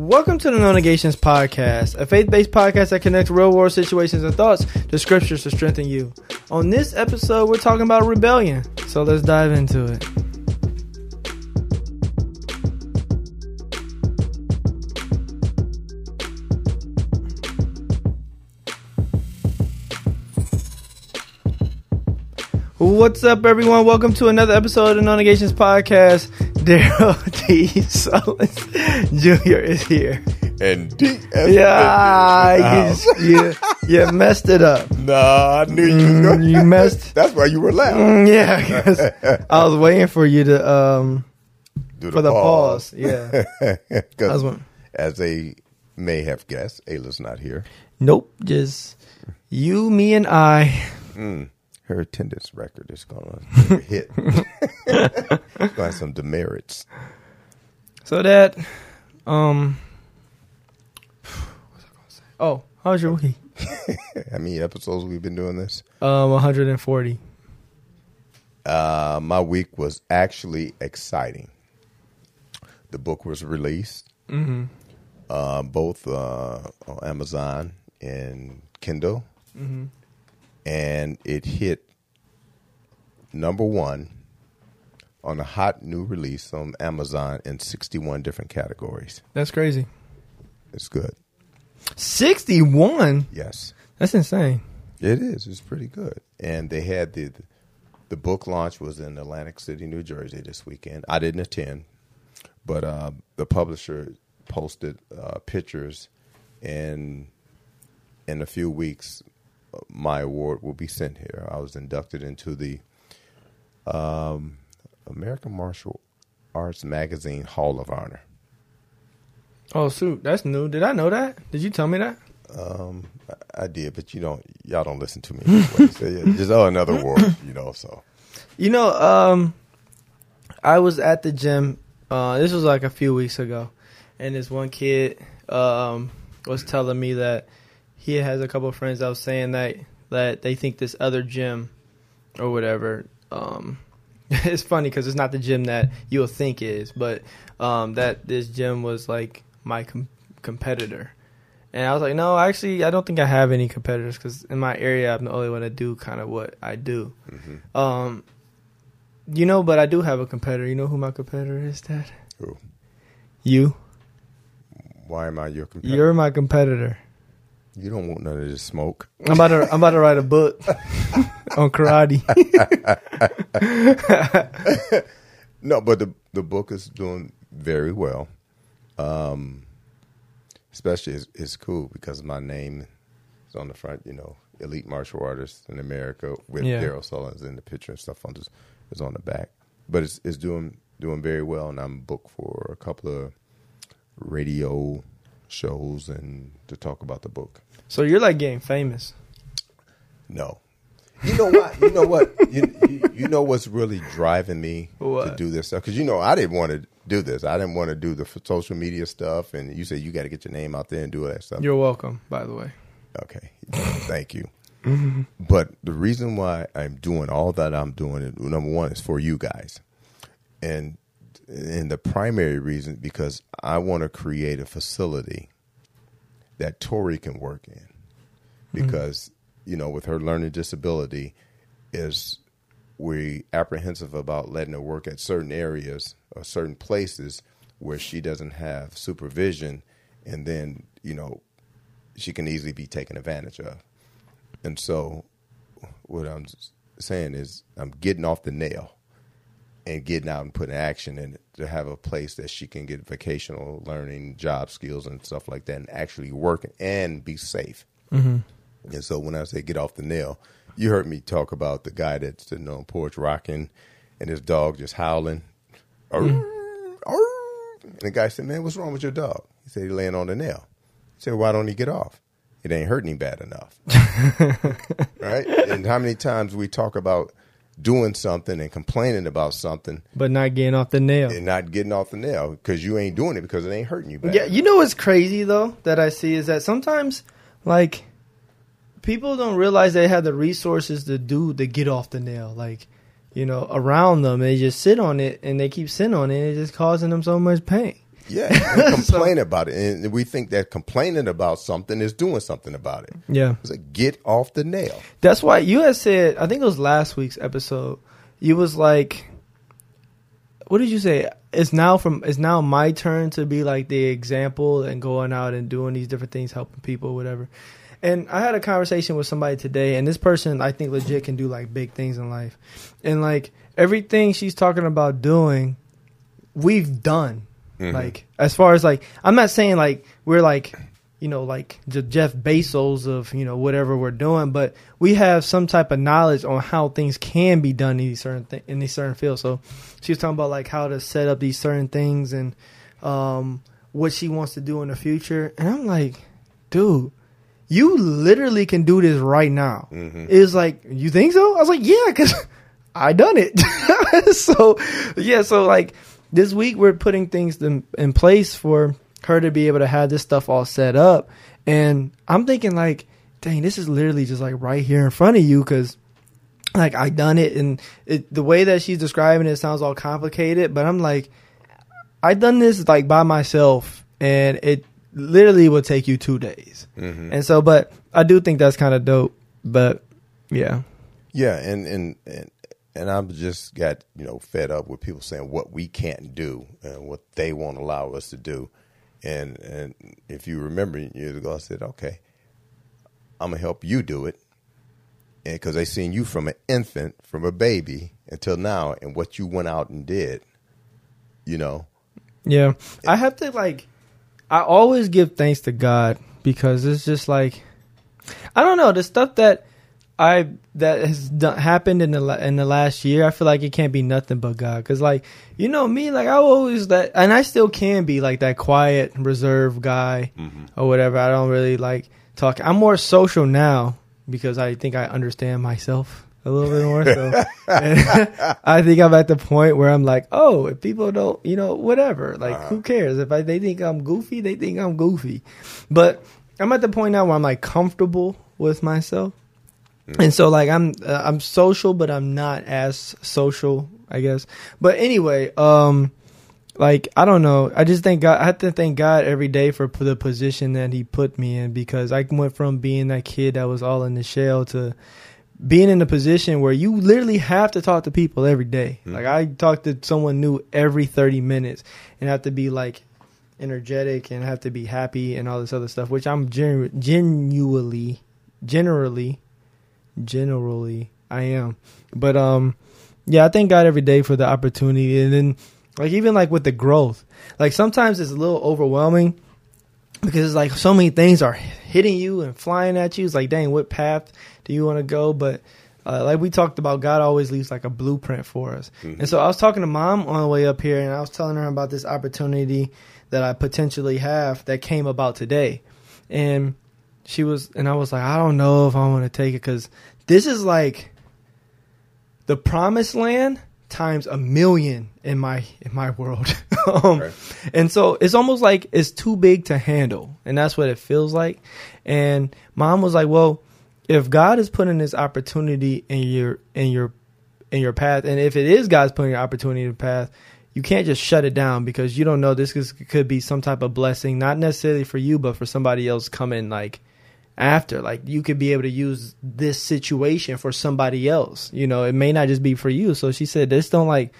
Welcome to the No Negations Podcast, a faith based podcast that connects real world situations and thoughts to scriptures to strengthen you. On this episode, we're talking about rebellion. So let's dive into it. What's up, everyone? Welcome to another episode of the No Negations Podcast. Darrell D. Sullins Jr. is here. And DF Yeah, you, you, you messed it up. Nah, I knew you was Mm, going you messed. That's why you were laughing. Mm, yeah, I was waiting for you to um Do for the pause. Yeah, I was 'Cause waiting. as they may have guessed, Ayla's not here. Nope, just you, me, and I. Her attendance record is going to hit. She's going to have some demerits. So that um, what's I gonna say? Oh, how was your week? How many episodes we've been doing this? Um, 140. Uh, my week was actually exciting. The book was released, Mm-hmm. uh, both uh, on Amazon and Kindle, Mm-hmm. And it hit number one on a hot new release on Amazon in 61 different categories. That's crazy. It's good. 61. Yes, That's insane. it is. It's pretty good. And they had the the book launch was in Atlantic City, New Jersey this weekend. I didn't attend, but uh, the publisher posted uh, pictures, and in a few weeks, my award will be sent here. I was inducted into the um, American Martial Arts Magazine Hall of Honor. Oh, shoot, that's new. Did I know that? Did you tell me that? Um, I, I did, but you don't. Y'all don't listen to me. Anyway. so yeah, just oh, another award, you know. So You know, um, I was at the gym. Uh, this was like a few weeks ago, and this one kid um, was telling me that he has a couple of friends that was saying that that they think this other gym or whatever. Um, it's funny because it's not the gym that you'll think is, but um, that this gym was like my com- competitor. And I was like, no, actually, I don't think I have any competitors because in my area, I'm the only one to do kind of what I do. Um, you know, but I do have a competitor. You know who my competitor is, Dad? Who? You. why am I your competitor? You're my competitor. You don't want none of this smoke. I'm about to. I'm about to write a book on karate. No, but the the book is doing very well. Um, especially it's, it's cool because my name is on the front. You know, elite martial artist in America with Yeah. Darrell Sullins in the picture and stuff on this is on the back. But it's it's doing doing very well, and I'm booked for a couple of radio shows and to talk about the book. so you're like getting famous. No. You know what? You know what? You, you, you know what's really driving me to do this stuff? Because you know I didn't want to do this. I didn't want to do the social media stuff. And you said you got to get your name out there and do all that stuff. You're welcome, by the way. okay, thank you. But the reason why I'm doing all that I'm doing, number one, is for you guys, and and the primary reason because I want to create a facility that Tori can work in, hmm. because you know with her learning disability, is we apprehensive about letting her work at certain areas or certain places where she doesn't have supervision, and then you know she can easily be taken advantage of. And so, what I'm saying is, I'm getting off the nail and getting out and putting action in it to have a place that she can get vocational learning, job skills, and stuff like that, and actually work and be safe. Mm-hmm. And so, when I say get off the nail, you heard me talk about the guy that's sitting on the porch rocking and his dog just howling. Arr, mm-hmm. arr. And the guy said, Man, what's wrong with your dog? He said, He's laying on the nail. He said, Why don't he get off? It ain't hurting him bad enough. right? And how many times we talk about doing something and complaining about something But not getting off the nail. and not getting off the nail because you ain't doing it because it ain't hurting you bad. Yeah, you know what's crazy though that I see is that sometimes like people don't realize they have the resources to do to get off the nail. Like, you know, around them, they just sit on it and they keep sitting on it. And it's just causing them so much pain. Yeah, complain about it, and we think that complaining about something is doing something about it. Yeah. It's like get off the nail. That's why you had said, I think it was last week's episode. You was like, what did you say? It's now from it's now my turn to be like the example and going out and doing these different things, helping people, whatever. And I had a conversation with somebody today, and this person I think legit can do like big things in life, and like everything she's talking about doing, we've done. Mhm. Like as far as like, I'm not saying like we're like you know, like J- Jeff Bezos of you know whatever we're doing, but we have some type of knowledge on how things can be done in these certain th- in these certain fields. So she was talking about like how to set up these certain things and um, what she wants to do in the future, and I'm like, dude, you literally can do this right now. Mhm. It's like you think so? I was like, yeah, because I done it. so yeah, so like this week we're putting things in, in place for her to be able to have this stuff all set up, and I'm thinking like, dang, this is literally just like right here in front of you because. Like I done it, and it, the way that she's describing it sounds all complicated. But I'm like, I done this like by myself, and it literally will take you two days. Mhm. And so, but I do think that's kind of dope. But yeah, Yeah, and and and and I've just got you know fed up with people saying what we can't do and what they won't allow us to do, and and if you remember years ago, I said, okay, I'm gonna help you do it, and because they seen you from an infant, from a baby until now, and what you went out and did, you know, yeah. I have to like, I always give thanks to God because it's just like, I don't know the stuff that I that has done, happened in the in the last year. I feel like it can't be nothing but God because like you know me, like I always that, and I still can be like that quiet, reserved guy or whatever. I don't really like talk. I'm more social now because I think I understand myself a little bit more. So I think I'm at the point where I'm like, oh, if people don't, you know, whatever. Like, Uh-huh. who cares? If I, they think I'm goofy, they think I'm goofy. But I'm at the point now where I'm like comfortable with myself. And so like I'm uh, I'm social, but I'm not as social, I guess. But anyway, um, like I don't know. I just thank God. I have to thank God every day for p- the position that He put me in because I went from being that kid that was all in the shell to being in a position where you literally have to talk to people every day. Mhm. Like I talk to someone new every thirty minutes and have to be like energetic and have to be happy and all this other stuff, which I'm genu- genuinely, generally, generally I am. But um, yeah, I thank God every day for the opportunity, and then like even like with the growth, like sometimes it's a little overwhelming because it's like so many things are hitting you and flying at you. It's like, dang, what path do you want to go? But uh, like we talked about, God always leaves like a blueprint for us. Mhm. And so I was talking to mom on the way up here, and I was telling her about this opportunity that I potentially have that came about today, and she was, and I was like, I don't know if I want to take it because this is like the promised land times a million in my in my world. um, Okay. and so it's almost like it's too big to handle, and that's what it feels like. And mom was like, "Well, if God is putting this opportunity in your in your in your path, and if it is God's putting your opportunity in your path, you can't just shut it down because you don't know this is, could be some type of blessing, not necessarily for you, but for somebody else coming like after. Like you could be able to use this situation for somebody else. You know, it may not just be for you. So she said, "This don't like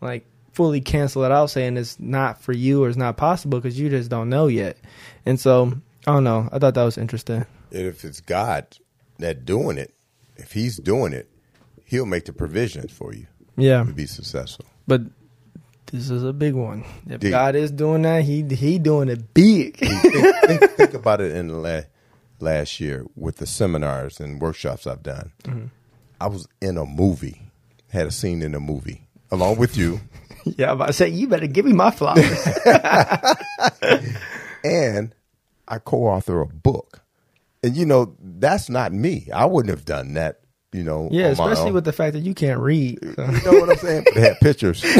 like." fully cancel it out saying it's not for you or it's not possible because you just don't know yet and so i don't know i thought that was interesting And if it's God that doing it, if He's doing it, He'll make the provisions for you yeah to be successful. but this is a big one if god is doing that he he doing it big think, think, think about it in the la- last year with the seminars and workshops I've done. Mm-hmm. I was in a movie, had a scene in a movie along with you, yeah i'm about to say you better give me my flowers and I co-author a book. And you know that's not me. I wouldn't have done that. You know, yeah especially with the fact that you can't read so. You know what I'm saying? But they had pictures.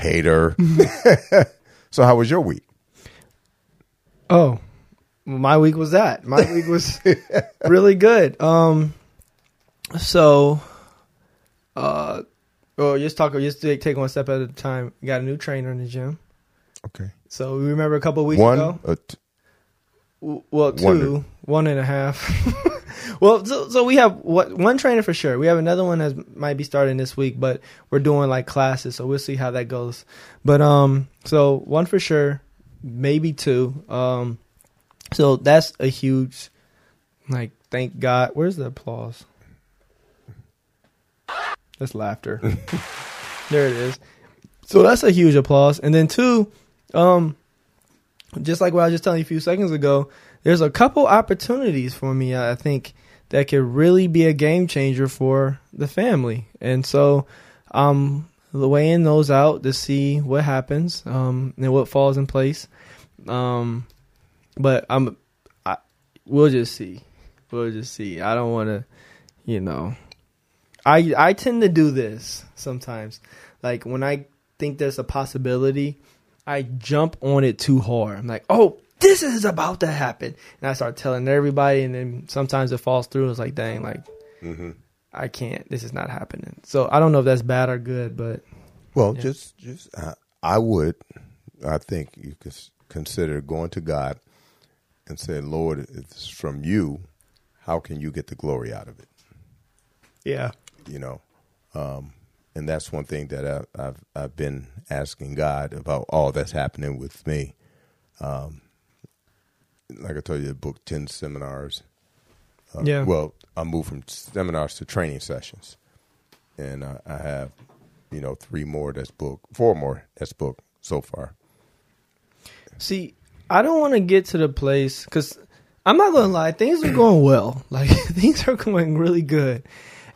Hater. so how was your week? Oh, my week was that. My week was really good. Um, so, uh, Well, just talk. Just take take one step at a time. We got a new trainer in the gym. Okay. So we remember a couple weeks One. ago. uh, t- W- Well, two, One. one and a half. well, so, so we have what one trainer for sure. We have another one that might be starting this week, but we're doing like classes, so we'll see how that goes. But um, so one for sure, maybe two. Um, so that's a huge, like, thank God. Where's the applause? That's laughter. there it is. So that's a huge applause. And then two, um, just like what I was just telling you a few seconds ago, there's a couple opportunities for me, I think, that could really be a game changer for the family. And so I'm weighing those out to see what happens um, and what falls in place. Um, but I'm, I, we'll just see. We'll just see. I don't want to, you know, I I tend to do this sometimes. Like when I think there's a possibility, I jump on it too hard. I'm like, oh, this is about to happen, and I start telling everybody, and then sometimes it falls through. It's like, dang, like mhm. I can't. This is not happening. So I don't know if that's bad or good, but Well, Yeah. just just uh, I would, I think you could consider going to God and say, Lord, it's from you, how can you get the glory out of it? yeah, You know, um, and that's one thing that I, I've I've been asking God about all that's happening with me. Um, like I told you, I booked ten seminars. Uh, Yeah. Well, I moved from seminars to training sessions, and uh, I have, you know, three more that's booked, four more that's booked so far. See, I don't want to get to the place because I'm not gonna lie, things are going well. Like things are going really good,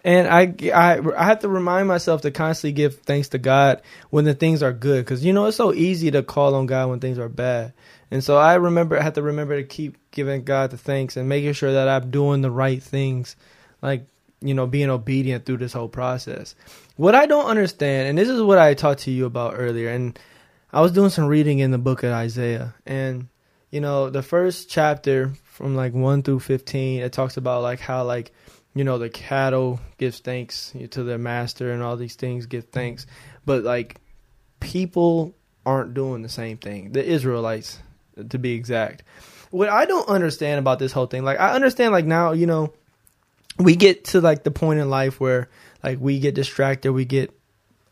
and I, I I have to remind myself to constantly give thanks to God when the things are good because you know it's so easy to call on God when things are bad. And so I remember I have to remember to keep giving God the thanks and making sure that I'm doing the right things, like you know being obedient through this whole process. What I don't understand, and this is what I talked to you about earlier, and I was doing some reading in the book of Isaiah, and you know, the first chapter from like one through fifteen, it talks about like how like you know the cattle gives thanks to their master, and all these things give thanks, but like people aren't doing the same thing. The Israelites, to be exact. What I don't understand about this whole thing, like I understand like now, you know, we get to like the point in life where like we get distracted, we get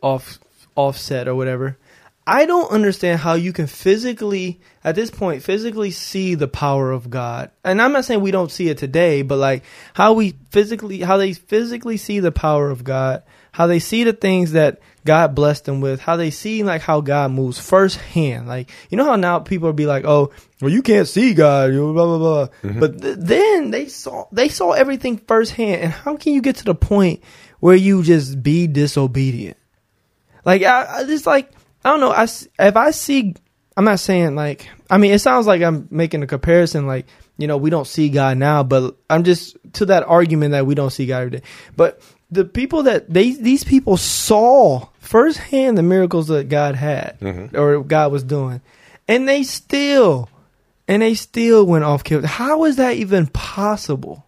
off offset or whatever. I don't understand how you can physically, at this point, physically see the power of God. And I'm not saying we don't see it today, but like how we physically, how they physically see the power of God, how they see the things that God blessed them with, how they see like how God moves firsthand. Like, you know how now people will be like, oh, well, you can't see God, blah, blah, blah. Mm-hmm. But th- then they saw, they saw everything firsthand. And how can you get to the point where you just be disobedient? Like I, I just like I don't know. I if I see, I'm not saying like I mean it sounds like I'm making a comparison. Like you know we don't see God now, but I'm just to that argument that we don't see God every day. But the people that they these people saw firsthand the miracles that God had mm-hmm. or God was doing, and they still and they still went off kilter. How is that even possible?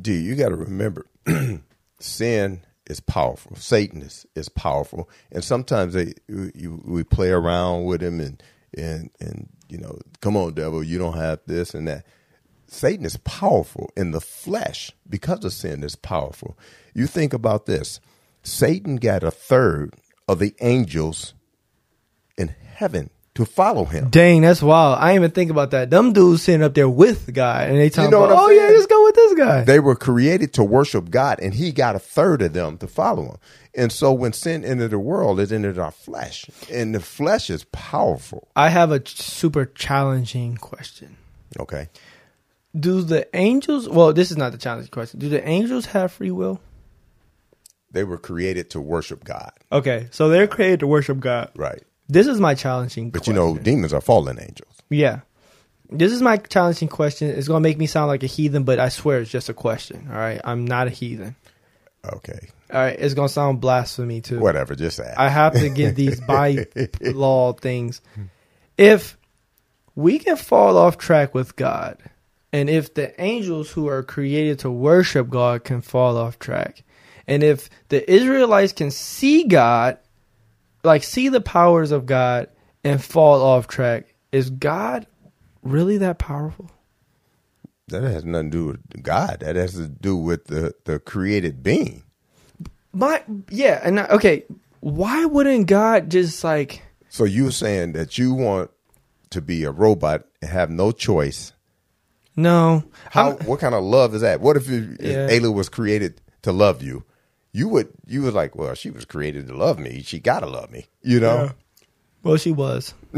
Dude, you got to remember, sin is powerful. Satan is, is powerful, and sometimes they you, we play around with him and and and you know, come on, devil, you don't have this and that. Satan is powerful in the flesh because of sin is powerful. You think about this: Satan got a third of the angels in heaven to follow him. Dang, that's wild. I didn't even think about that. Them dudes sitting up there with God, and they talking know what about, oh yeah, saying? Just go with this guy. They were created to worship God, and He got a third of them to follow Him. And so, when sin entered the world, it entered our flesh, and the flesh is powerful. I have a super challenging question. Okay, Do the angels? Well, this is not the challenging question. Do the angels have free will? they were created to worship God, Okay, so they're created to worship God. right? This is my challenging. But question. you know, demons are fallen angels. yeah. This is my challenging question. It's gonna make me sound like a heathen, but I swear it's just a question. All right, I'm not a heathen. Okay, All right, it's gonna sound blasphemy too. whatever. Just ask. I have to give these by law things. If we can fall off track with God, and if the angels who are created to worship God can fall off track, And if the Israelites can see God, like see the powers of God and fall off track, is God really that powerful? That has nothing to do with God. That has to do with the, the created being. My yeah, and I- okay, why wouldn't God just like So you were saying that you want to be a robot and have no choice. no? How? I'm- what kind of love is that? What if, you, Yeah. if Ayla was created to love you? You would. You was like, well, she was created to love me. She gotta love me. You know. Well, she was.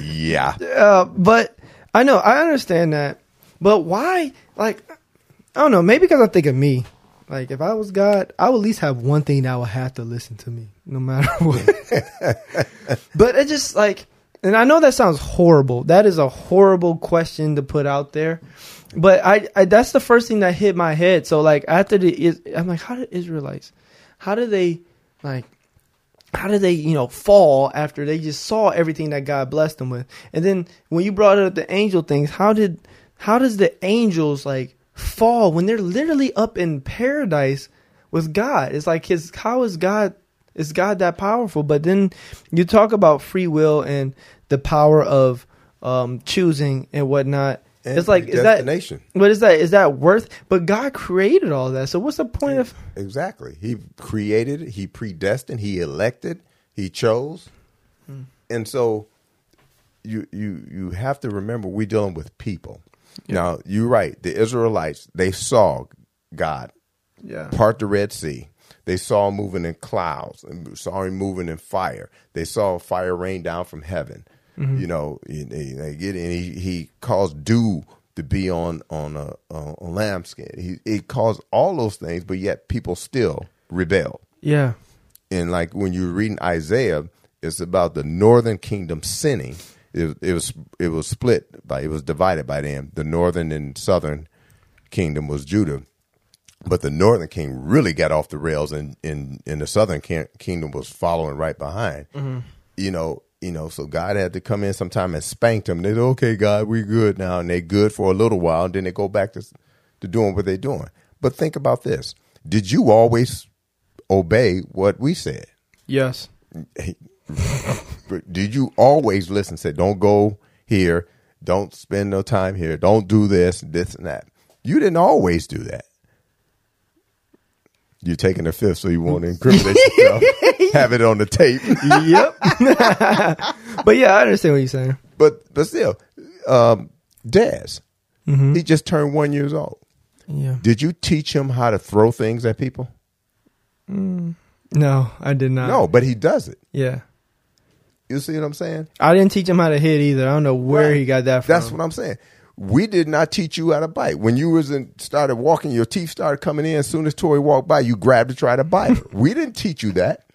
Yeah. Uh, but I know I understand that. But why? Like, I don't know. Maybe because I think of me. Like, if I was God, I would at least have one thing that would have to listen to me, no matter what. but it just like, and I know that sounds horrible. That is a horrible question to put out there. But I, I that's the first thing that hit my head. So like after the, Is- I'm like, how did Israelites? How do they like? how did they, you know, fall after they just saw everything that God blessed them with? And then when you brought up the angel things, how did how does the angels like fall when they're literally up in paradise with God? It's like his how is God is God that powerful? But then you talk about free will and the power of um choosing and whatnot. It's like is that destination. what is that? Is that worth? But God created all that. So what's the point of? Exactly. He created. He predestined. He elected. He chose. Hmm. And so, you you you have to remember we're dealing with people. Now you're right. The Israelites they saw God Yeah. part the Red Sea. They saw him moving in clouds and saw him moving in fire. They saw fire rain down from heaven. Mm-hmm. You know, they, get and he he caused dew to be on on a, a lambskin. He it caused all those things, but yet people still rebelled. Yeah. And like when you're reading Isaiah, it's about the northern kingdom sinning. It, it was it was split by it was divided by them. The northern and southern kingdom was Judah, but the northern king really got off the rails, and and, and the southern kingdom was following right behind. Mm-hmm. You know, you know. So God had to come in sometime and spank them. They said, "Okay, God, we're good now," and they good for a little while, and then they go back to to doing what they're doing. But think about this: Did you always obey what we said? Yes. Did you always listen? Say, don't go here, don't spend no time here, don't do this, this and that. You didn't always do that. You're taking a fifth, so you want to incriminate yourself. Have it on the tape. yep. but yeah, I understand what you're saying. but but still, um, Daz, he just turned one years old. Yeah. Did you teach him how to throw things at people? No, I did not. No, but he does it. Yeah. You see what I'm saying? I didn't teach him how to hit either. I don't know where Right. he got that from. That's what I'm saying. We did not teach you how to bite. When you was in, started walking, your teeth started coming in. As soon as Tori walked by, you grabbed to try to bite her. we didn't teach you that.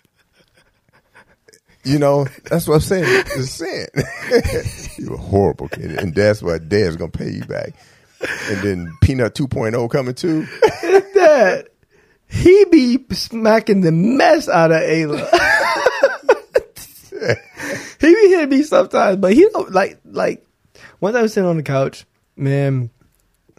You know, that's what I'm saying. It's sin. You're a horrible kid, and that's why Dad's gonna pay you back. And then Peanut 2.0 coming too. Dad, he be smacking the mess out of Ayla. he be hitting me sometimes, but he don't like like. Once I was sitting on the couch, man,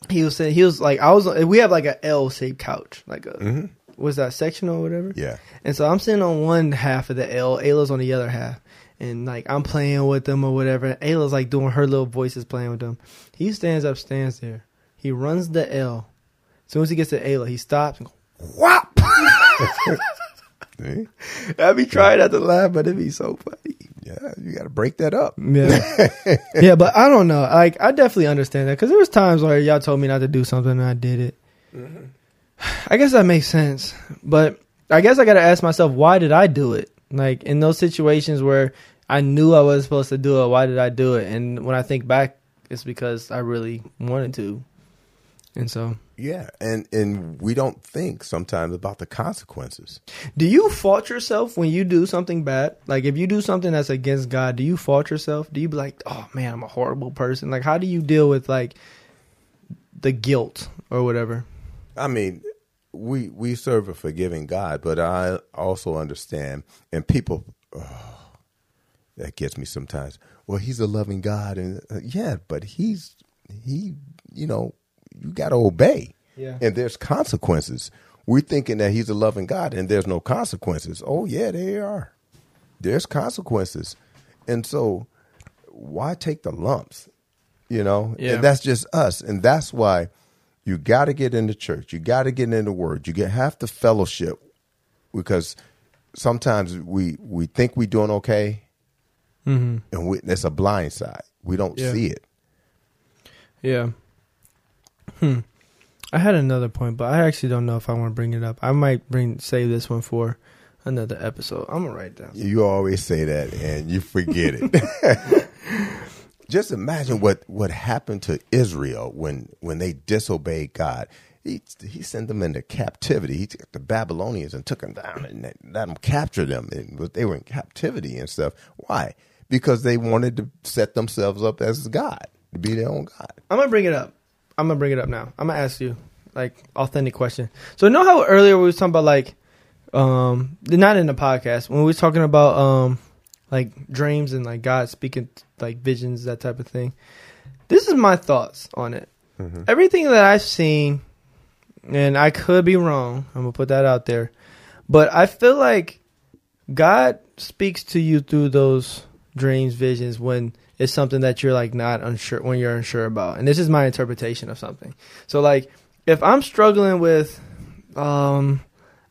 he was saying he was like I was. We have like a L shaped couch, like a mm-hmm. was that sectional or whatever. Yeah. And so I'm sitting on one half of the L, Ayla's on the other half. And like I'm playing with them or whatever. Ayla's like doing her little voices playing with them. He stands up, stands there. He runs the L. As soon as he gets to Ayla, he stops and goes, Whop! See? I be trying not to laugh, but it'd be so funny. You got to break that up. Yeah. yeah, but I don't know. Like I definitely understand that because there was times where y'all told me not to do something and I did it. Mm-hmm. I guess that makes sense, but I guess I got to ask myself, why did I do it? Like in those situations where I knew I was supposed to do it, why did I do it? And when I think back, it's because I really wanted to, and so. Yeah, and and we don't think sometimes about the consequences. Do you fault yourself when you do something bad? Like if you do something that's against God, do you fault yourself? Do you be like, "Oh man, I'm a horrible person." Like how do you deal with like the guilt or whatever? I mean, we we serve a forgiving God, but I also understand, and people oh, that gets me sometimes. Well, He's a loving God, and uh, yeah, but He's He, you know, you got to obey, Yeah. and there's consequences. We're thinking that He's a loving God, and there's no consequences. Oh yeah, there are. There's consequences, and so why take the lumps? You know, Yeah. and that's just us, and that's why you got to get into church. You got to get into Word. You get have to fellowship because sometimes we we think we're doing okay, Mm-hmm. and we, it's a blind side. We don't Yeah. see it. Yeah. Hmm. I had another point, but I actually don't know if I want to bring it up. I might bring save this one for another episode. I'm gonna write it down. You always say that, and you forget it. Just imagine what what happened to Israel when when they disobeyed God. He he sent them into captivity. He took the Babylonians and took them down and let let them capture them. And they were in captivity and stuff. Why? Because they wanted to set themselves up as God, to be their own God. I'm gonna bring it up. I'm gonna bring it up now. I'm gonna ask you like authentic question. So know how earlier we was talking about like um not in the podcast when we was talking about um like dreams and like God speaking like visions that type of thing. This is my thoughts on it. Everything that I've seen, and I could be wrong. I'm gonna put that out there, but I feel like God speaks to you through those dreams, visions when it's something that you're like not unsure when you're unsure about. And this is my interpretation of something. So like if I'm struggling with um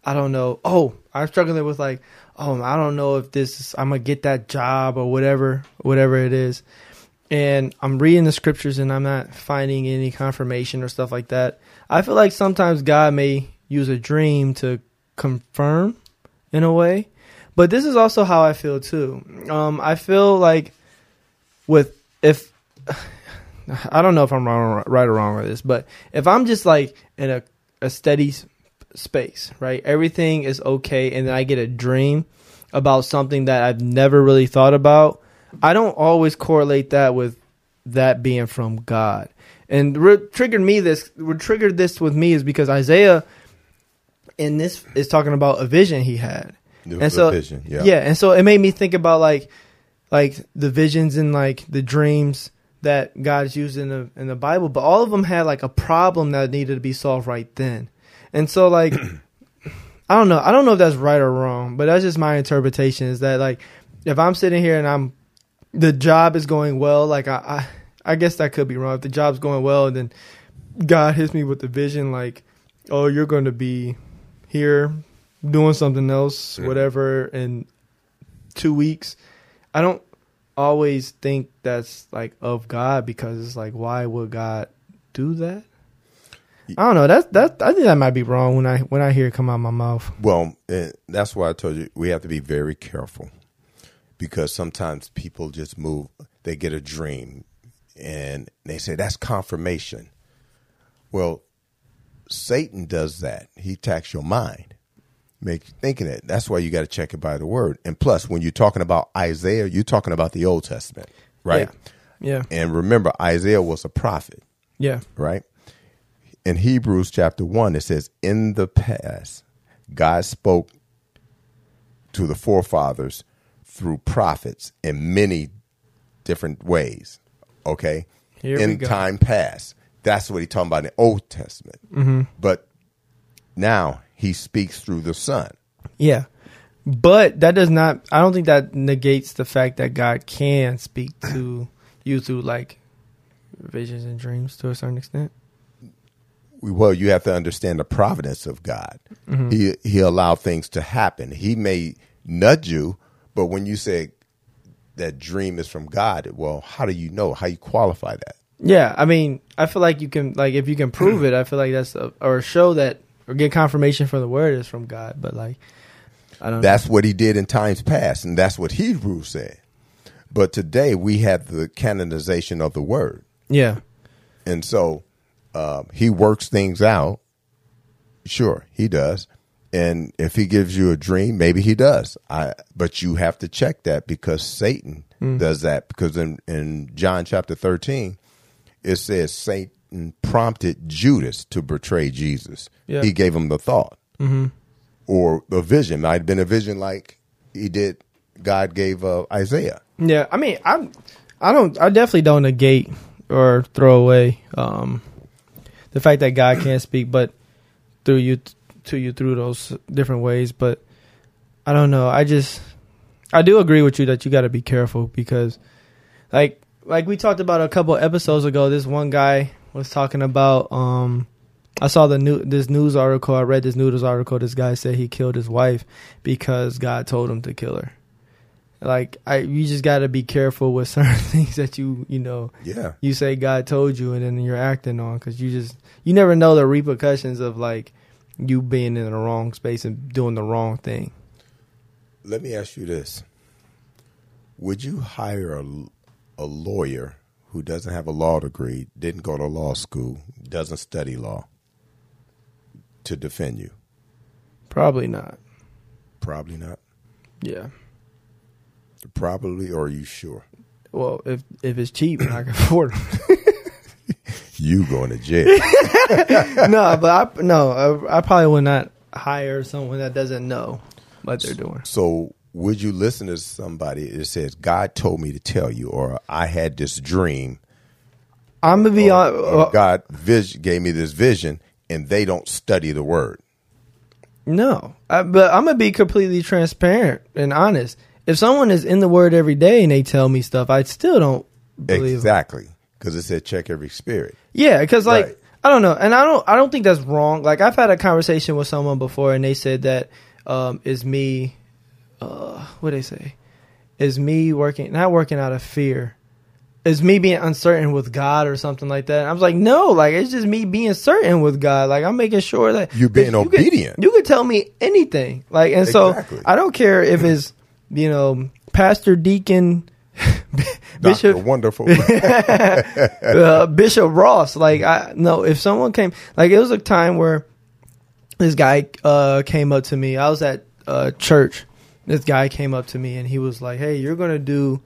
I don't know. Oh, I'm struggling with like oh, I don't know if this is, I'm going to get that job or whatever whatever it is. And I'm reading the scriptures and I'm not finding any confirmation or stuff like that. I feel like sometimes God may use a dream to confirm in a way. But this is also how I feel too. Um, I feel like with if I don't know if I'm wrong, right or wrong with this, but if I'm just like in a a steady space, right? Everything is okay, and then I get a dream about something that I've never really thought about. I don't always correlate that with that being from God. And what triggered me this, what triggered this with me is because Isaiah in this is talking about a vision he had. The, And so- vision, yeah. Yeah, and so it made me think about like like the visions and like the dreams that God's used in the in the Bible, but all of them had like a problem that needed to be solved right then. And so like I don't know, I don't know if that's right or wrong, but that's just my interpretation is that like if I'm sitting here and I'm the job is going well, like I I, I guess that could be wrong. If the job's going well and then God hits me with the vision like, oh, you're going to be here doing something else, whatever, in two weeks. I don't always think that's like of God because it's like, why would God do that? I don't know. That's that. I think that might be wrong when I when I hear it come out of my mouth. Well, that's why I told you we have to be very careful because sometimes people just move. They get a dream and they say that's confirmation. Well, Satan does that. He attacks your mind, make you thinking it. That's why you got to check it by the word. And plus, when you're talking about Isaiah, you're talking about the Old Testament, right? Yeah. And remember, Isaiah was a prophet Yeah. right? In Hebrews chapter 1, it says, In the past, God spoke to the forefathers through prophets in many different ways. Okay? Here we in time past. That's what he's talking about in the Old Testament. Mm-hmm. But now he speaks through the Son. Yeah. But that does not I don't think that negates the fact that God can speak to you through like visions and dreams to a certain extent. well, you have to understand the providence of God. Mm-hmm. He he allowed things to happen. He may nudge you, but when you say that dream is from God, well, how do you know? How you qualify that? Yeah, I mean, I feel like you can like if you can prove it, I feel like that's a, or show that or get confirmation from the word is from God, but like I don't That's what he did in times past, and that's what Hebrews said. But today we have the canonization of the word, Yeah. and so um, he works things out. Sure, he does. And if he gives you a dream, maybe he does. I, but you have to check that because Satan does that. Because in, in John chapter 13, it says Satan prompted Judas to betray Jesus. Yeah. He gave him the thought Mm-hmm. or the vision. Might have been a vision like he did, God gave uh, Isaiah. Yeah, I mean, I'm, I don't, I definitely don't negate or throw away um, the fact that God can't speak, but through you to you through those different ways. But I don't know. I just I do agree with you that you got to be careful because, like, like we talked about a couple episodes ago. This one guy was talking about. um I saw the new this news article. I read this news article. This guy said he killed his wife because God told him to kill her. Like I, you just got to be careful with certain things that you you know Yeah. you say God told you and then you're acting on because you just you never know the repercussions of like you being in the wrong space and doing the wrong thing. Let me ask you this: Would you hire a, a lawyer who doesn't have a law degree, didn't go to law school, doesn't study law, to defend you? Probably not. Probably not. Yeah. Probably, or are you sure? Well, if if it's cheap and I can afford it. You going to jail? no, but I no, I, I probably would not hire someone that doesn't know what they're doing. so, would you listen to somebody that says, "God told me to tell you," or "I had this dream"? I'm gonna be or, on. God vis- gave me this vision, and they don't study the word. No, I, but I'm gonna be completely transparent and honest. If someone is in the Word every day and they tell me stuff, I still don't believe Exactly, because it said, "Check every spirit." Yeah, because like Right. I don't know, and I don't I don't think that's wrong. Like I've had a conversation with someone before, and they said that um, is me. Uh, what they say is me working not working out of fear. Is me being uncertain with God or something like that? And I was like, no, like it's just me being certain with God. Like I'm making sure that You're being you could- obedient. you could tell me anything, like, and so I don't care if it's you know pastor, deacon, bishop, Wonderful. uh, Bishop Ross. Like, I no, if someone came, like, it was a time where this guy uh, came up to me. I was at uh, church. This guy came up to me and he was like, "Hey, you're gonna do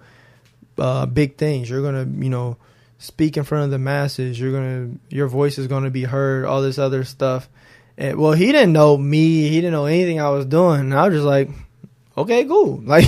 uh, big things. You're gonna, you know, speak in front of the masses. You're gonna, your voice is gonna be heard. All this other stuff." And well, he didn't know me. He didn't know anything I was doing. And I was just like, okay, cool. Like,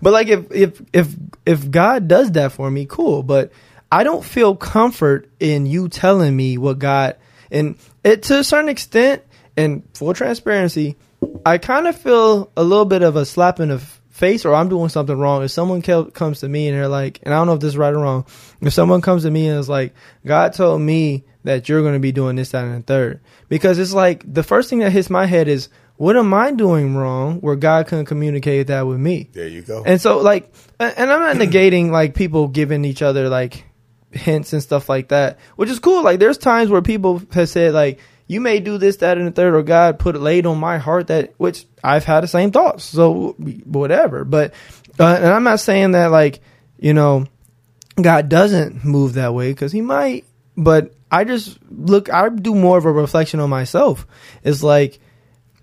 but like if if if if God does that for me, cool. But I don't feel comfort in you telling me what God and it to a certain extent. And full transparency, I kind of feel a little bit of a slap in the face, or I'm doing something wrong. If someone kel- comes to me and they're like, and I don't know if this is right or wrong. If someone comes to me and is like, God told me that you're going to be doing this, that, and the third, because it's like the first thing that hits my head is, what am I doing wrong where God couldn't communicate that with me? there you go. And so like and I'm not negating like people giving each other like hints and stuff like that, which is cool. Like there's times where people have said like you may do this, that, and the third, or God put it laid on my heart that which I've had the same thoughts. So whatever. But uh, and I'm not saying that like you know God doesn't move that way because He might, but I just look. I do more of a reflection on myself. It's like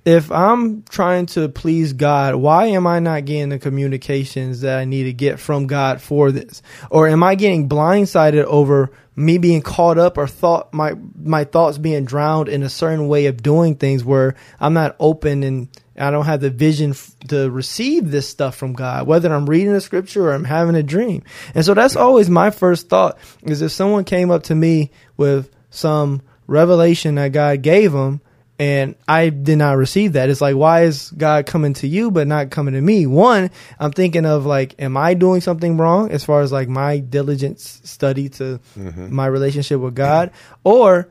if I'm trying to please God, why am I not getting the communications that I need to get from God for this? Or am I getting blindsided over me being caught up or thought my my thoughts being drowned in a certain way of doing things where I'm not open and I don't have the vision f- to receive this stuff from God, whether I'm reading the scripture or I'm having a dream. And so that's always my first thought is if someone came up to me with some revelation that God gave them and I did not receive that. It's like, why is God coming to you but not coming to me? One, I'm thinking of like, am I doing something wrong as far as like my diligent study to my relationship with God, or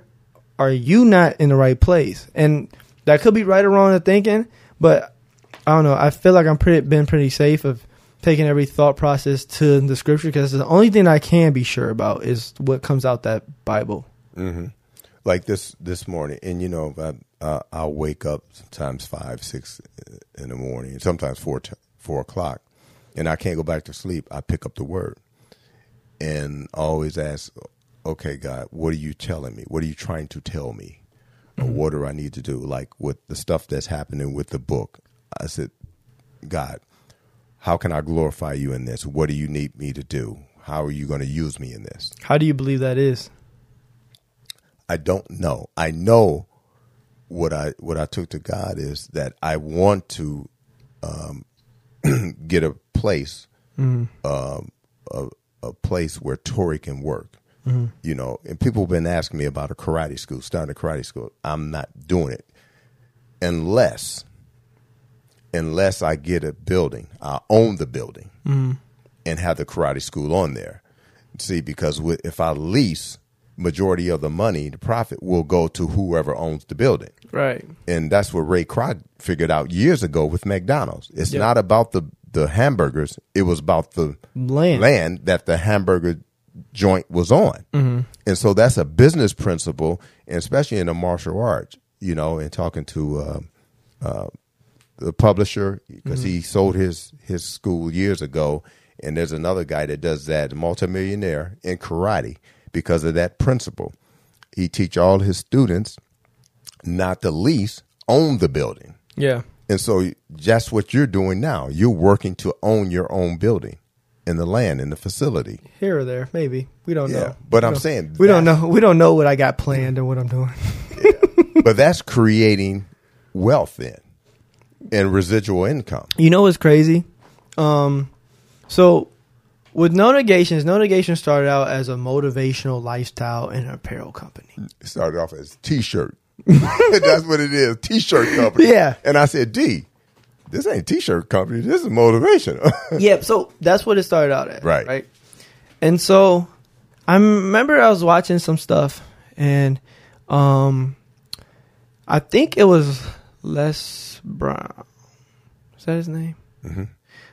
are you not in the right place? And that could be right or wrong in thinking, but I don't know. I feel like I'm pretty been pretty safe of taking every thought process to the scripture because the only thing I can be sure about is what comes out that Bible. hmm Like this this morning, and you know, I, uh, I'll wake up sometimes five, six in the morning, sometimes four t- four o'clock, and I can't go back to sleep. I pick up the word, and always ask, "Okay, God, what are you telling me? What are you trying to tell me? Or what do I need to do?" Like with the stuff that's happening with the book, I said, "God, how can I glorify you in this? What do you need me to do? How are you going to use me in this?" How do you believe that is? I don't know. I know what I what I took to God is that I want to um, get a place, um, a, a place where Tori can work, You know, and people have been asking me about a karate school, starting a karate school. I'm not doing it unless unless I get a building. I own the building and have the karate school on there. See, because if I lease, majority of the money, the profit will go to whoever owns the building. Right. And that's what Ray Kroc figured out years ago with McDonald's. It's Yep. not about the, the hamburgers, it was about the Land. land that the hamburger joint was on. And so that's a business principle, and especially in the martial arts, you know, and talking to uh, uh, the publisher because he sold his, his school years ago. And there's another guy that does that, a multimillionaire in karate because of that principle. He teach all his students not to lease, own the building. Yeah. And so that's what you're doing now. You're working to own your own building and the land and the facility. Here or there, maybe. We don't Yeah, know. but We I'm saying we don't know. We don't know what I got planned or what I'm doing. but that's creating wealth then and residual income. You know what's crazy? Um, so with No Negations, No Negation started out as a motivational lifestyle and apparel company. It started off as t-shirt. that's what it is, t-shirt company. Yeah. And I said, D, this ain't t-shirt company. This is motivation. yeah, so that's what it started out at. Right. Right. And so I remember I was watching some stuff and um I think it was Les Brown. Is that his name? Mhm.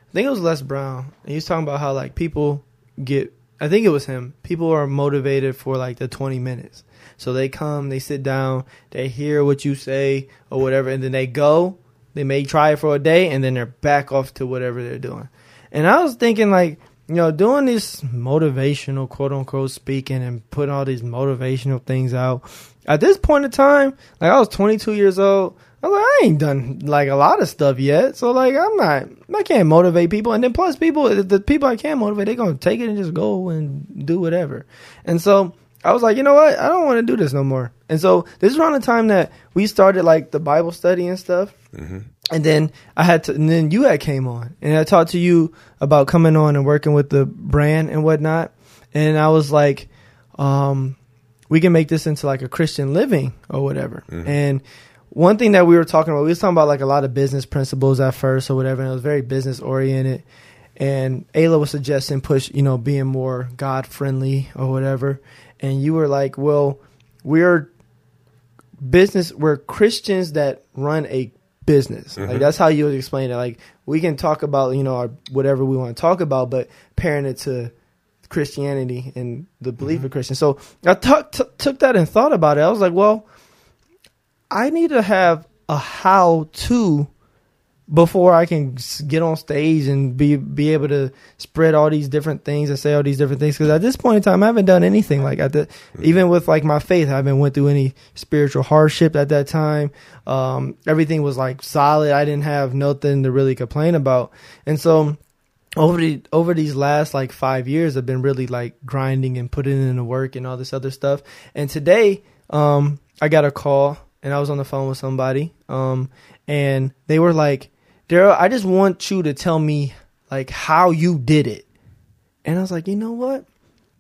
I think it was Les Brown. He was talking about how like people get I think it was him. People are motivated for like the 20 minutes. So they come, they sit down, they hear what you say or whatever, and then they go. They may try it for a day, and then they're back off to whatever they're doing. And I was thinking, like, you know, doing this motivational, quote unquote, speaking and putting all these motivational things out. At this point in time, like, I was 22 years old. I was like, I ain't done like a lot of stuff yet. So, like, I'm not, I can't motivate people. And then plus, people, the people I can motivate, they're going to take it and just go and do whatever. And so, I was like, you know what? I don't want to do this no more. And so this is around the time that we started like the Bible study and stuff. And then I had to, and then you had came on, and I talked to you about coming on and working with the brand and whatnot. And I was like, um, we can make this into like a Christian living or whatever. And one thing that we were talking about, we was talking about like a lot of business principles at first or whatever, and it was very business oriented. And Ayla was suggesting push, you know, being more God friendly or whatever. And you were like, well, we're business, we're Christians that run a business. Like mm-hmm. that's how you would explain it. Like we can talk about, you know, our, whatever we want to talk about, but pairing it to Christianity and the belief mm-hmm. of Christians. So I took took that and thought about it. I was like, well, I need to have a how to before I can get on stage and be be able to spread all these different things and say all these different things. Because at this point in time, I haven't done anything like at the even with like my faith, I haven't went through any spiritual hardship at that time. Um, everything was like solid. I didn't have nothing to really complain about, and so over the over these last like five years i've been really like grinding and putting in the work and all this other stuff and today um i got a call and i was on the phone with somebody um and they were like Darrell i just want you to tell me like how you did it. And i was like you know what?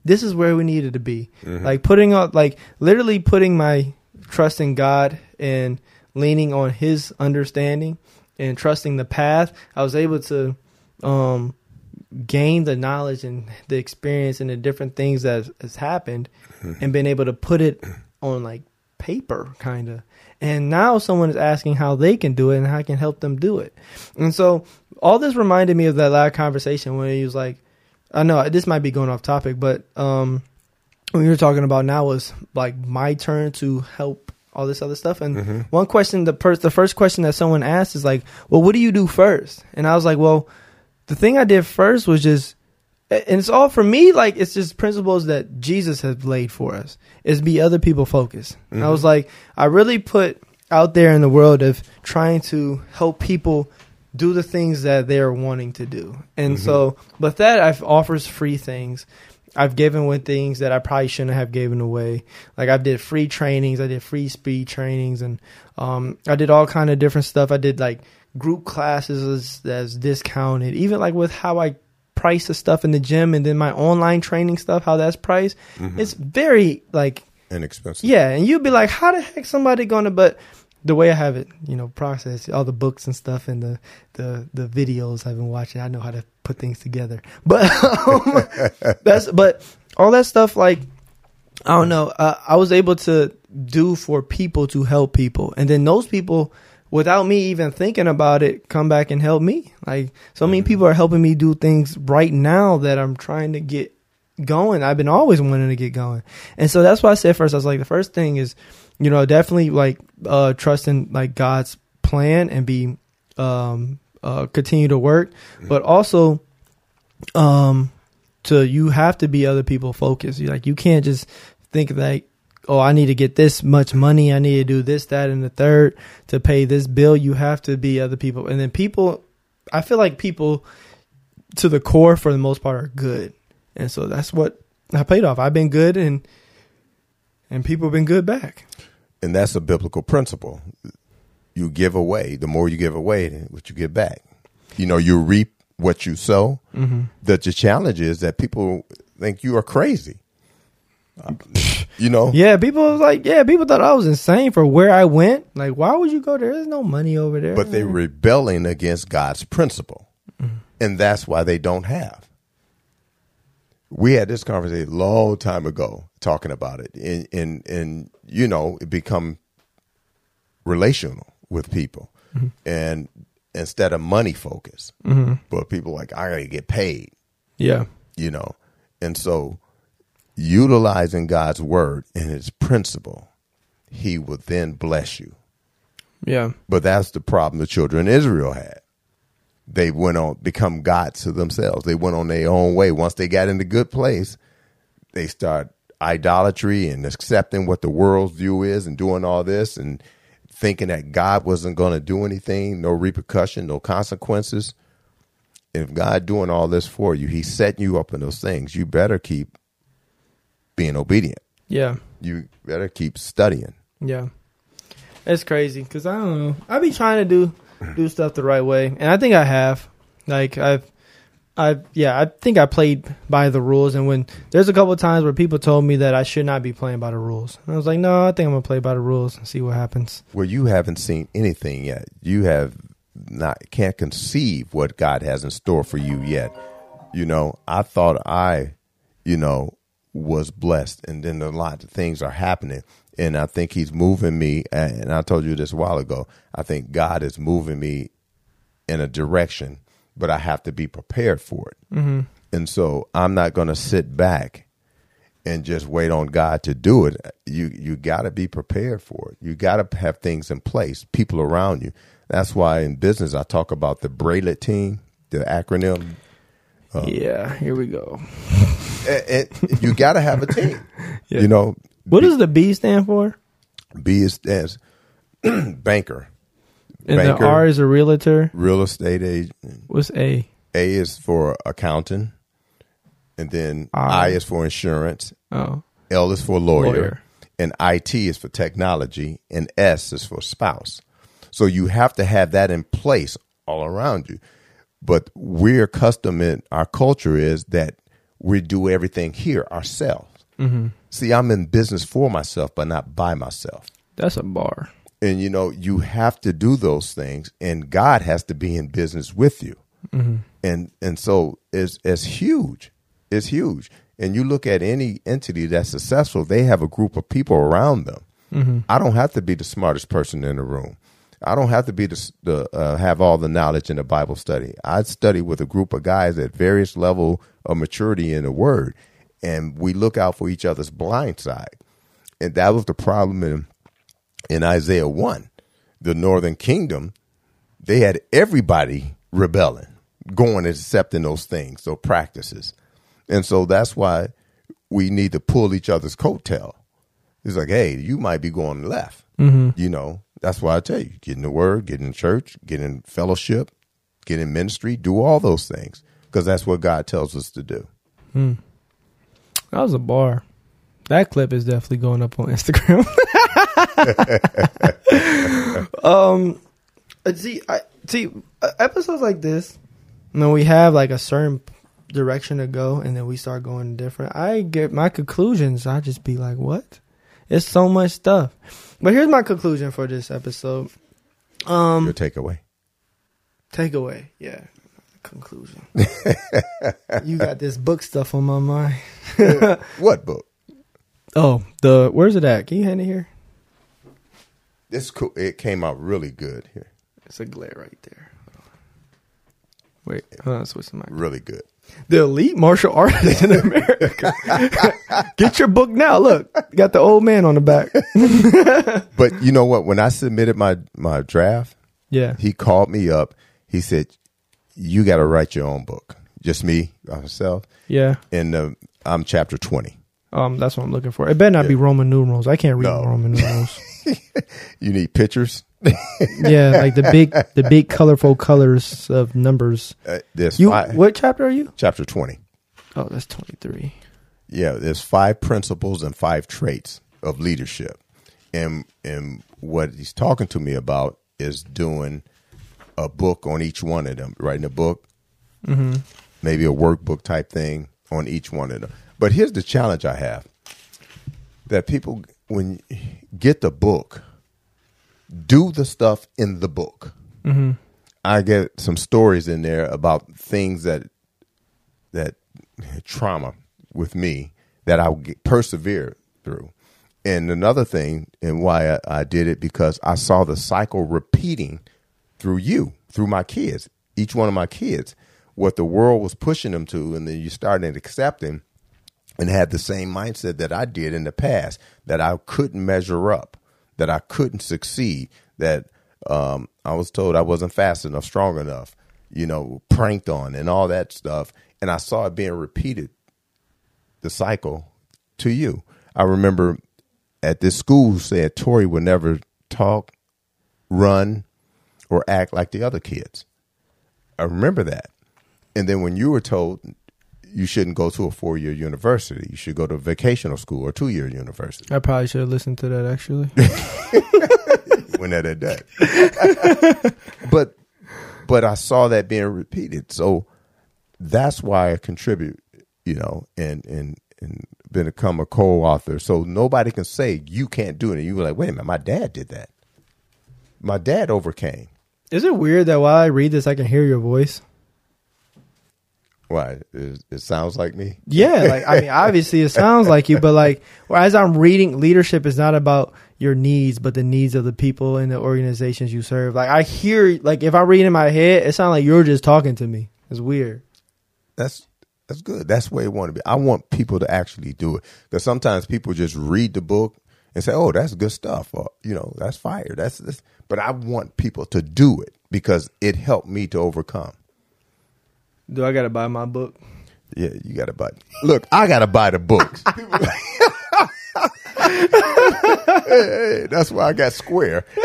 This is where we needed to be. Like putting out like literally putting my trust in god and leaning on his understanding and trusting the path i was able to um gain the knowledge and the experience and the different things that has happened and been able to put it on like paper kind of and now someone is asking how they can do it and how I can help them do it. And so all this reminded me of that last conversation when he was like I know this might be going off topic but um what you were talking about now was like my turn to help all this other stuff. And one question the per- the first question that someone asked is like well what do you do first? And I was like well the thing I did first was just, and it's all for me. Like it's just principles that Jesus has laid for us. Is be other people focused. And I was like, I really put out there in the world of trying to help people do the things that they're wanting to do. And so, but that I've offers free things. I've given away things that I probably shouldn't have given away. Like I did free trainings, I did free speed trainings, and um, I did all kind of different stuff. I did like group classes as, as discounted, even like with how I price of stuff in the gym and then my online training stuff, how that's priced, Mm-hmm. it's very like Inexpensive. yeah, and you'd be like, how the heck somebody gonna? But the way I have it, you know, processed all the books and stuff and the the the videos I've been watching, I know how to put things together. But um, that's but all that stuff like I don't know. Uh, I was able to do for people to help people, and then those people, without me even thinking about it, come back and help me. Like so many people are helping me do things right now that I'm trying to get going. I've been always wanting to get going, and so that's why I said first. I was like, the first thing is, you know, definitely like uh, trusting like God's plan and be um, uh, continue to work, but also um to you have to be other people focused. You like you can't just think like, oh, I need to get this much money, I need to do this, that, and the third to pay this bill. You have to be other people, and then people. I feel like people, to the core, for the most part, are good, and so that's what I paid off. I've been good, and and people have been good back. And that's a biblical principle. You give away. The more you give away, what you get back. You know, you reap what you sow. Mm-hmm. That the challenge is that people think you are crazy. You know, Yeah, people was like, yeah, people thought I was insane for where I went. Like, why would you go there? There's no money over there. but they're rebelling against God's principle. Mm-hmm. And that's why they don't have. We had this conversation a long time ago talking about it. And and, and you know, it become relational with people. Mm-hmm. And instead of money focused. But people like, I gotta get paid, yeah, you know. And so utilizing God's word and his principle, he will then bless you. yeah, But that's the problem the children of Israel had. They went on become gods to themselves. They went on their own way. Once they got in the good place, they start idolatry and accepting what the world's view is and doing all this and thinking that God wasn't going to do anything, no repercussion, no consequences. If God doing all this for you, He's setting you up in those things. You better keep being obedient. yeah. You better keep studying. Yeah, it's crazy because I don't know. I be trying to do do stuff the right way, and I think I have. Like I've, I yeah, I think I played by the rules. And when there's a couple of times where people told me that I should not be playing by the rules, and I was like, no, I think I'm gonna play by the rules and see what happens. Well, you haven't seen anything yet. You have not can't conceive what God has in store for you yet. You know, I thought I, you know, was blessed, and then a lot of things are happening, and I think He's moving me. And I told you this a while ago. I think God is moving me in a direction, but I have to be prepared for it. Mm-hmm. And so I'm not going to sit back and just wait on God to do it. You you got to be prepared for it. You got to have things in place, people around you. That's why in business I talk about the Braidlet team, the acronym. yeah, here we go. And, and you got to have a team. Yeah. You know, What does the B stand for? B is stands banker, And Banker. the R is a realtor. real estate agent. What's A? A is for accountant, and then I. I is for insurance. Oh, L is for lawyer, Lawyer. and IT is for technology, and S is for spouse. So you have to have that in place all around you. But we're accustomed in our culture is that we do everything here ourselves. Mm-hmm. See, I'm in business for myself, but not by myself. that's a bar. And you know, you have to do those things, and God has to be in business with you. Mm-hmm. And and so it's it's huge. It's huge. And you look at any entity that's successful, they have a group of people around them. Mm-hmm. I don't have to be the smartest person in the room. I don't have to be the, the uh, have all the knowledge in the Bible study. I study with a group of guys at various level of maturity in the Word, and we look out for each other's blind side. And that was the problem in in Isaiah 1, the northern kingdom, they had everybody rebelling, going and accepting those things, those practices. And so that's why we need to pull each other's coattail. It's like, hey, you might be going left. You know, that's why I tell you, get in the word, get in church, get in fellowship, get in ministry, do all those things because that's what God tells us to do. Hmm. That was a bar. That clip is definitely going up on Instagram. um, uh, see, I see uh, episodes like this. When we have like a certain direction to go, and then we start going different. I get my conclusions. I just be like, what? It's so much stuff. But here's my conclusion for this episode. Um, Your takeaway. takeaway, yeah, conclusion. you got this book stuff on my mind. What book? Oh, the where's it at? Can you hand it here? This cool. It came out really good here. It's a glare right there. Wait, hold on, switch the mic. Really good. The elite martial artist in America. Get your book now. Look, got the old man on the back. But you know what? When I submitted my my draft, Yeah. he called me up. He said, "You got to write your own book." Just me, myself, Yeah. and uh, I'm chapter twenty. Um, that's what I'm looking for. It better not be Roman numerals. I can't read No. Roman numerals. You need pictures. Yeah, like the big, the big colorful colors of numbers. Uh, there's You, five, what chapter are you? chapter twenty. Oh, that's 23. Yeah, there's five principles and five traits of leadership, and and what he's talking to me about is doing a book on each one of them, writing a book, maybe a workbook type thing on each one of them. But here's the challenge I have: that people, when get the book, do the stuff in the book. Mm-hmm. I get some stories in there about things that that trauma with me that I persevere through. And another thing, and why I, I did it, because I saw the cycle repeating through you, through my kids, each one of my kids, what the world was pushing them to, and then you started accepting and had the same mindset that I did in the past, that I couldn't measure up, that I couldn't succeed, that um, I was told I wasn't fast enough, strong enough, you know, pranked on and all that stuff. And I saw it being repeated, the cycle to you. I remember at this school said Tori would never talk, run, or act like the other kids. I remember that. And then when you were told you shouldn't go to a four year university, you should go to a vocational school or two year university. I probably should have listened to that actually. when that at that. but but I saw that being repeated. So that's why I contribute, you know, and and and become a co-author. So nobody can say you can't do it. And you were like, wait a minute, my dad did that. My dad overcame. Is it weird that while I read this, I can hear your voice? Why? It, it sounds like me. Yeah, like I mean, obviously it sounds like you, but like as I'm reading, leadership is not about your needs, but the needs of the people and the organizations you serve. Like I hear, like if I read in my head, it sounds like you're just talking to me. It's weird. That's that's good. That's where you want to be. I want people to actually do it because sometimes people just read the book and say, "Oh, that's good stuff," or you know, "That's fire." That's this. But I want people to do it because it helped me to overcome. Do I gotta buy my book? Yeah, you got to buy. Look, I got to buy the books. Hey, that's why I got Square.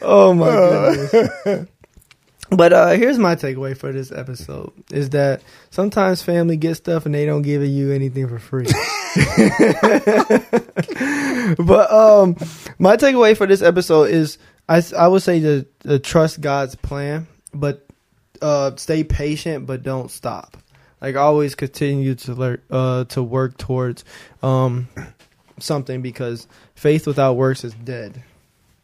Oh my goodness. But uh here's my takeaway for this episode is that sometimes family gets stuff and they don't give you anything for free. but um my takeaway for this episode is I, I would say to, to trust God's plan, but uh stay patient but don't stop. Like always continue to learn uh to work towards um something because faith without works is dead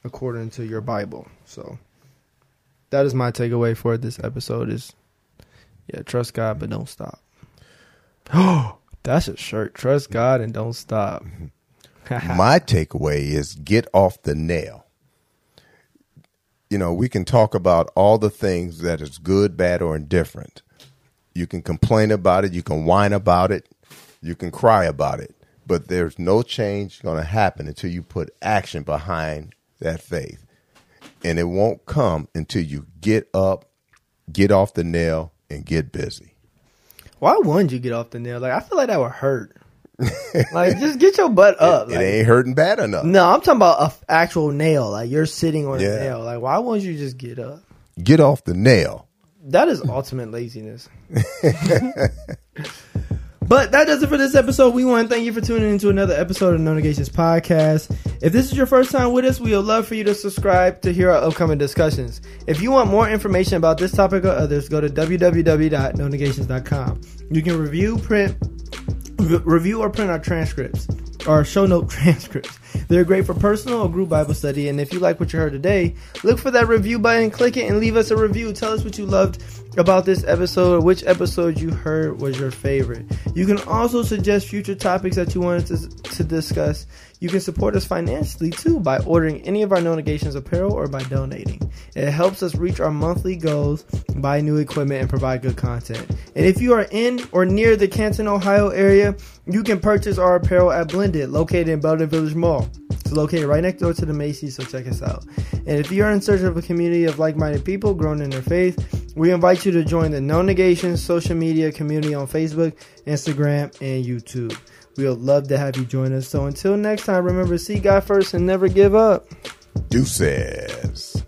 according to your Bible. So that is my takeaway for this episode is yeah, trust God but don't stop. Oh, that's a shirt. Trust God and don't stop. My takeaway is get off the nail. You know, we can talk about all the things that is good, bad, or indifferent. You can complain about it, you can whine about it, you can cry about it, but there's no change going to happen until you put action behind that faith. And it won't come until you get up, get off the nail, and get busy. Why wouldn't you get off the nail? Like I feel like that would hurt. Like just get your butt up. It Like, ain't hurting bad enough. no, I'm talking about a f- actual nail. Like you're sitting on Yeah. a nail. Like why won't you just get up? Get off the nail. That is ultimate laziness. But that does it for this episode. We want to thank you for tuning into another episode of No Negations Podcast. If this is your first time with us, we would love for you to subscribe to hear our upcoming discussions. If you want more information about this topic or others, go to www.nonegations.com. You can review, print, re- review or print our transcripts, our show note transcripts. They're great for personal or group Bible study. And if you like what you heard today, look for that review button, click it, and leave us a review. Tell us what you loved about this episode or which episode you heard was your favorite. You can also suggest future topics that you wanted to, to discuss. You can support us financially too by ordering any of our No Negations apparel or by donating. It helps us reach our monthly goals, buy new equipment, and provide good content. And if you are in or near the Canton, Ohio area, you can purchase our apparel at Blended, located in Belden Village Mall. It's located right next door to the Macy's, so check us out. And if you're in search of a community of like minded people growing in their faith, we invite you to join the No Negation social media community on Facebook, Instagram, and YouTube. We would love to have you join us. So until next time, remember, see God first and never give up. Deuces.